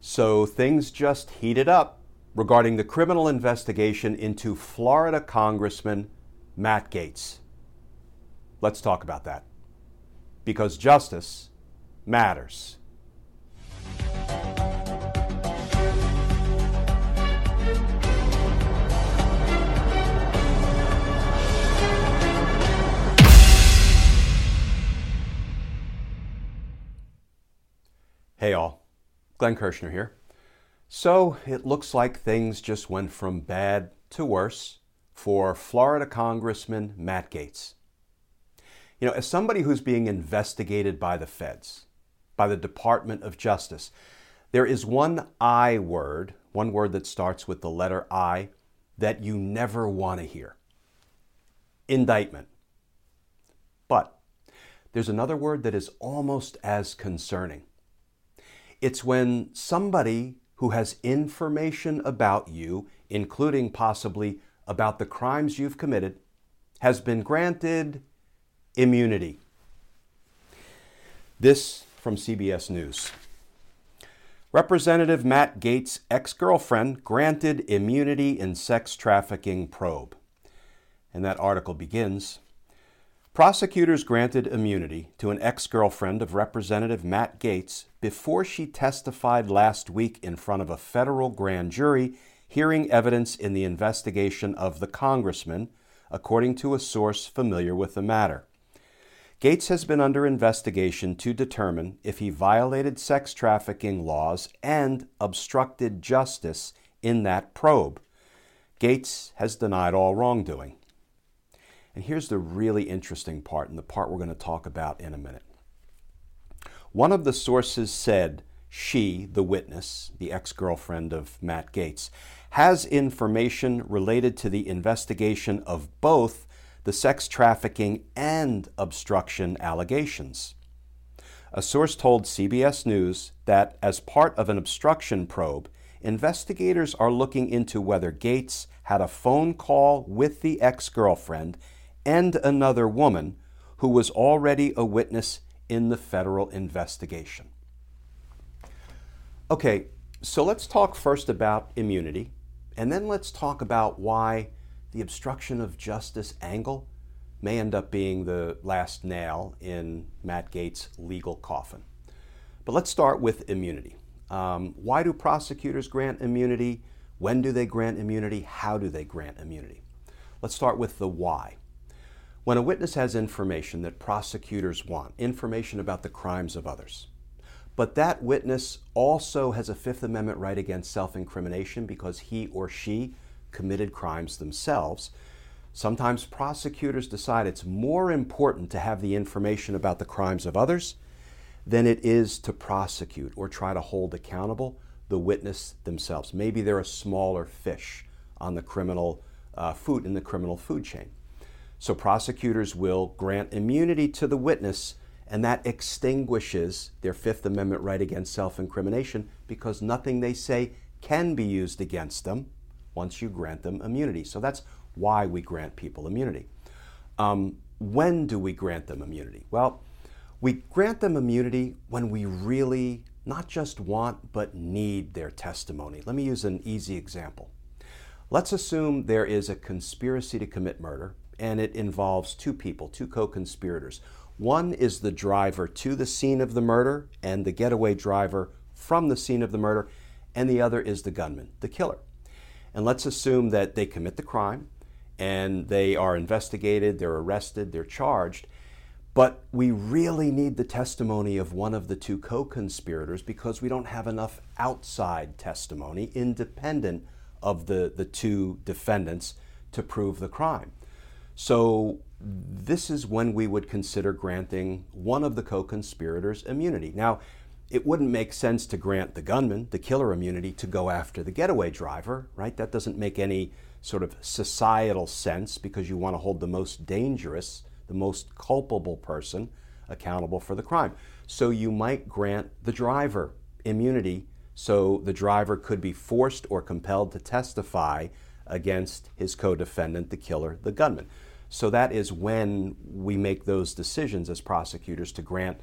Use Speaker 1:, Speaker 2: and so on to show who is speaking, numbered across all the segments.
Speaker 1: So things just heated up regarding the criminal investigation into Florida Congressman Matt Gaetz. Let's talk about that. Because justice matters. Hey, all. Glenn Kirschner here. So it looks like things just went from bad to worse for Florida Congressman Matt Gaetz. You know, as somebody who's being investigated by the feds, by the Department of Justice, there is one I word, one word that starts with the letter I, that you never want to hear indictment. But there's another word that is almost as concerning. It's when somebody who has information about you, including possibly about the crimes you've committed, has been granted immunity. This from CBS News. Representative Matt Gaetz' ex girlfriend granted immunity in sex trafficking probe. And that article begins Prosecutors granted immunity to an ex girlfriend of Representative Matt Gaetz before she testified last week in front of a federal grand jury hearing evidence in the investigation of the congressman, according to a source familiar with the matter. Gaetz has been under investigation to determine if he violated sex trafficking laws and obstructed justice in that probe. Gaetz has denied all wrongdoing. And here's the really interesting part, and the part we're going to talk about in a minute. One of the sources said she, the witness, the ex girlfriend of Matt Gaetz, has information related to the investigation of both the sex trafficking and obstruction allegations. A source told CBS News that as part of an obstruction probe, investigators are looking into whether Gaetz had a phone call with the ex girlfriend and another woman who was already a witness in the federal investigation. Okay, so let's talk first about immunity, and then let's talk about why the obstruction of justice angle may end up being the last nail in Matt Gaetz' legal coffin. But let's start with immunity. Um, why do prosecutors grant immunity? When do they grant immunity? How do they grant immunity? Let's start with the why. When a witness has information that prosecutors want, information about the crimes of others, but that witness also has a Fifth Amendment right against self incrimination because he or she committed crimes themselves, sometimes prosecutors decide it's more important to have the information about the crimes of others than it is to prosecute or try to hold accountable the witness themselves. Maybe they're a smaller fish on the criminal uh, food in the criminal food chain. So prosecutors will grant immunity to the witness, and that extinguishes their Fifth Amendment right against self incrimination because nothing they say can be used against them once you grant them immunity. So that's why we grant people immunity. Um, when do we grant them immunity? Well, we grant them immunity when we really not just want but need their testimony. Let me use an easy example. Let's assume there is a conspiracy to commit murder and it involves two people, two co conspirators. One is the driver to the scene of the murder and the getaway driver from the scene of the murder, and the other is the gunman, the killer. And let's assume that they commit the crime and they are investigated, they're arrested, they're charged. But we really need the testimony of one of the two co conspirators because we don't have enough outside testimony independent of the, the two defendants to prove the crime. So, this is when we would consider granting one of the co conspirators immunity. Now, it wouldn't make sense to grant the gunman, the killer immunity, to go after the getaway driver, right? That doesn't make any sort of societal sense because you want to hold the most dangerous, the most culpable person accountable for the crime. So you might grant the driver immunity so the driver could be forced or compelled to testify against his co defendant, the killer, the gunman. So that is when we make those decisions as prosecutors to grant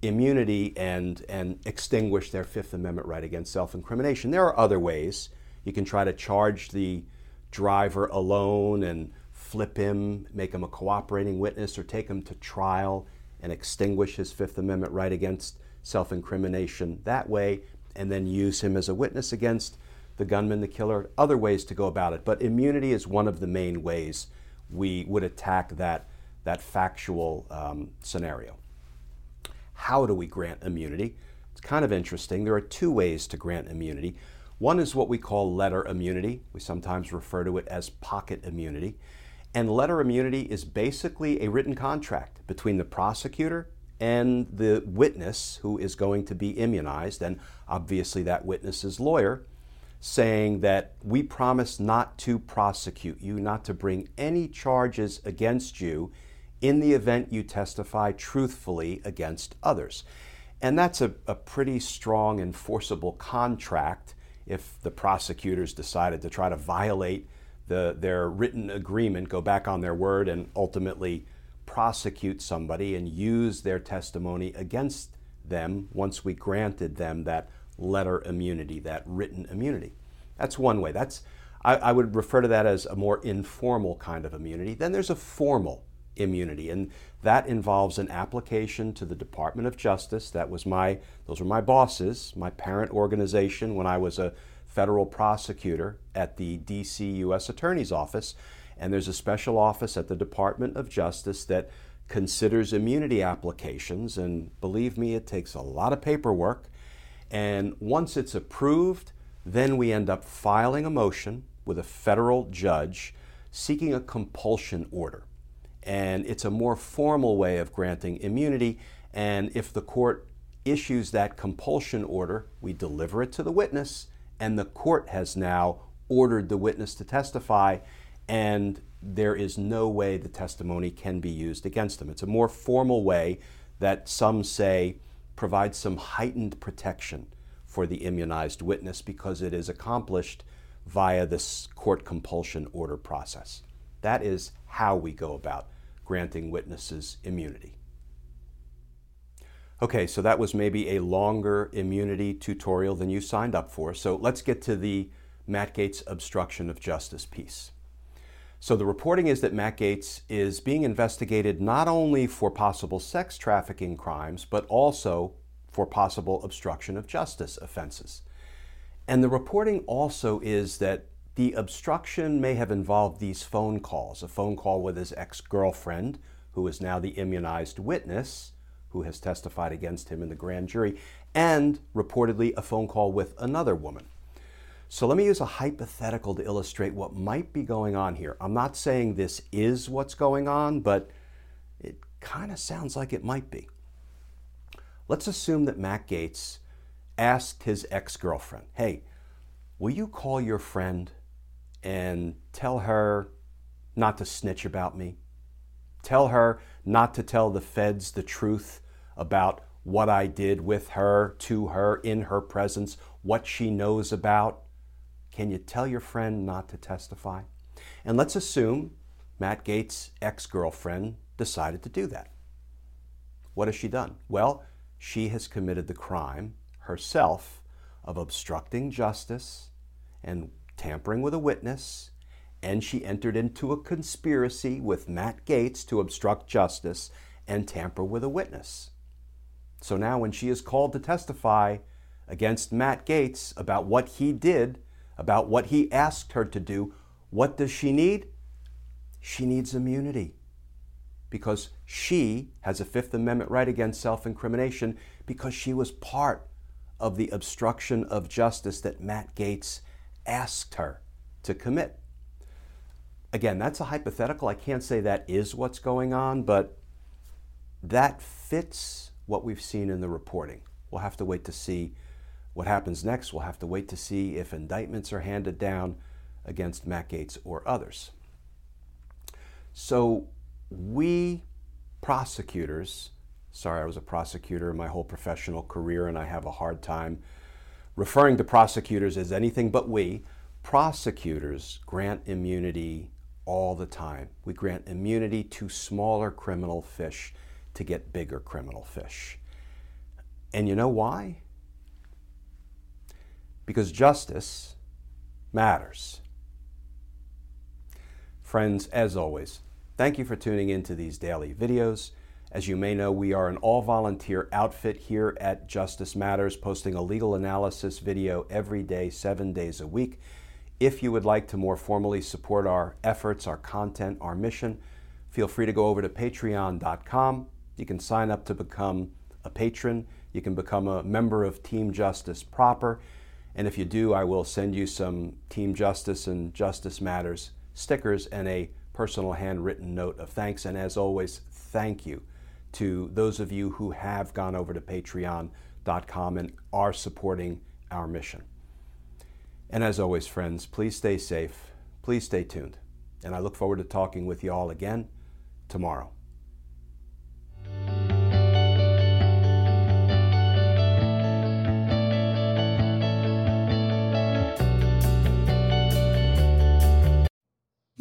Speaker 1: immunity and, and extinguish their Fifth Amendment right against self incrimination. There are other ways. You can try to charge the driver alone and flip him, make him a cooperating witness, or take him to trial and extinguish his Fifth Amendment right against self incrimination that way, and then use him as a witness against the gunman, the killer, other ways to go about it. But immunity is one of the main ways we would attack that, that factual um, scenario. How do we grant immunity? It's kind of interesting. There are two ways to grant immunity. One is what we call letter immunity. We sometimes refer to it as pocket immunity. And letter immunity is basically a written contract between the prosecutor and the witness who is going to be immunized, and obviously that witness's lawyer, saying that we promise not to prosecute you, not to bring any charges against you in the event you testify truthfully against others. And that's a, a pretty strong enforceable contract if the prosecutors decided to try to violate the, their written agreement, go back on their word, and ultimately prosecute somebody and use their testimony against them once we granted them that letter immunity, that written immunity. That's one way. That's I, I would refer to that as a more informal kind of immunity. Then there's a formal immunity, and that involves an application to the Department of Justice. That was my, those were my bosses, my parent organization when I was a federal prosecutor at the DC U.S. Attorney's Office. And there's a special office at the Department of Justice that considers immunity applications. And believe me, it takes a lot of paperwork. And once it's approved, then we end up filing a motion with a federal judge seeking a compulsion order and it's a more formal way of granting immunity. And if the court issues that compulsion order, we deliver it to the witness, and the court has now ordered the witness to testify, and there is no way the testimony can be used against them. It's a more formal way that some say provides some heightened protection for the immunized witness because it is accomplished via this court compulsion order process. That is how we go about granting witnesses immunity. Okay, so that was maybe a longer immunity tutorial than you signed up for. So let's get to the Matt Gaetz obstruction of justice piece. So the reporting is that Matt Gaetz is being investigated not only for possible sex trafficking crimes, but also for possible obstruction of justice offenses. And the reporting also is that the obstruction may have involved these phone calls a phone call with his ex girlfriend, who is now the immunized witness who has testified against him in the grand jury, and reportedly a phone call with another woman. So let me use a hypothetical to illustrate what might be going on here. I'm not saying this is what's going on, but it kind of sounds like it might be. Let's assume that Matt Gaetz asked his ex girlfriend, Hey, will you call your friend and tell her not to snitch about me. Tell her not to tell the feds the truth about what I did with her, to her, in her presence, what she knows about. Can you tell your friend not to testify? And let's assume Matt Gaetz' ex girlfriend decided to do that. What has she done? Well, she has committed the crime herself of obstructing justice and tampering with a witness, and she entered into a conspiracy with Matt Gaetz to obstruct justice and tamper with a witness. So now, when she is called to testify against Matt Gaetz about what he did, about what he asked her to do, what does she need? She needs immunity because she has a Fifth Amendment right against self incrimination because she was part of the obstruction of justice that Matt Gaetz asked her to commit. Again, that's a hypothetical. I can't say that is what's going on, but that fits what we've seen in the reporting. We'll have to wait to see what happens next. We'll have to wait to see if indictments are handed down against Matt Gaetz or others. So, we prosecutors, sorry, I was a prosecutor my whole professional career, and I have a hard time referring to prosecutors as anything but we. Prosecutors grant immunity all the time. We grant immunity to smaller criminal fish to get bigger criminal fish. And you know why? Because justice matters. Friends, as always, thank you for tuning in to these daily videos. As you may know, we are an all volunteer outfit here at Justice Matters, posting a legal analysis video every day, seven days a week. If you would like to more formally support our efforts, our content, our mission, feel free to go over to patreon.com. You can sign up to become a patron. You can become a member of Team Justice proper. And if you do, I will send you some Team Justice and Justice Matters stickers and a personal handwritten note of thanks. And as always, thank you to those of you who have gone over to patreon.com and are supporting our mission. And as always, friends, please stay safe. Please stay tuned. And I look forward to talking with you all again tomorrow.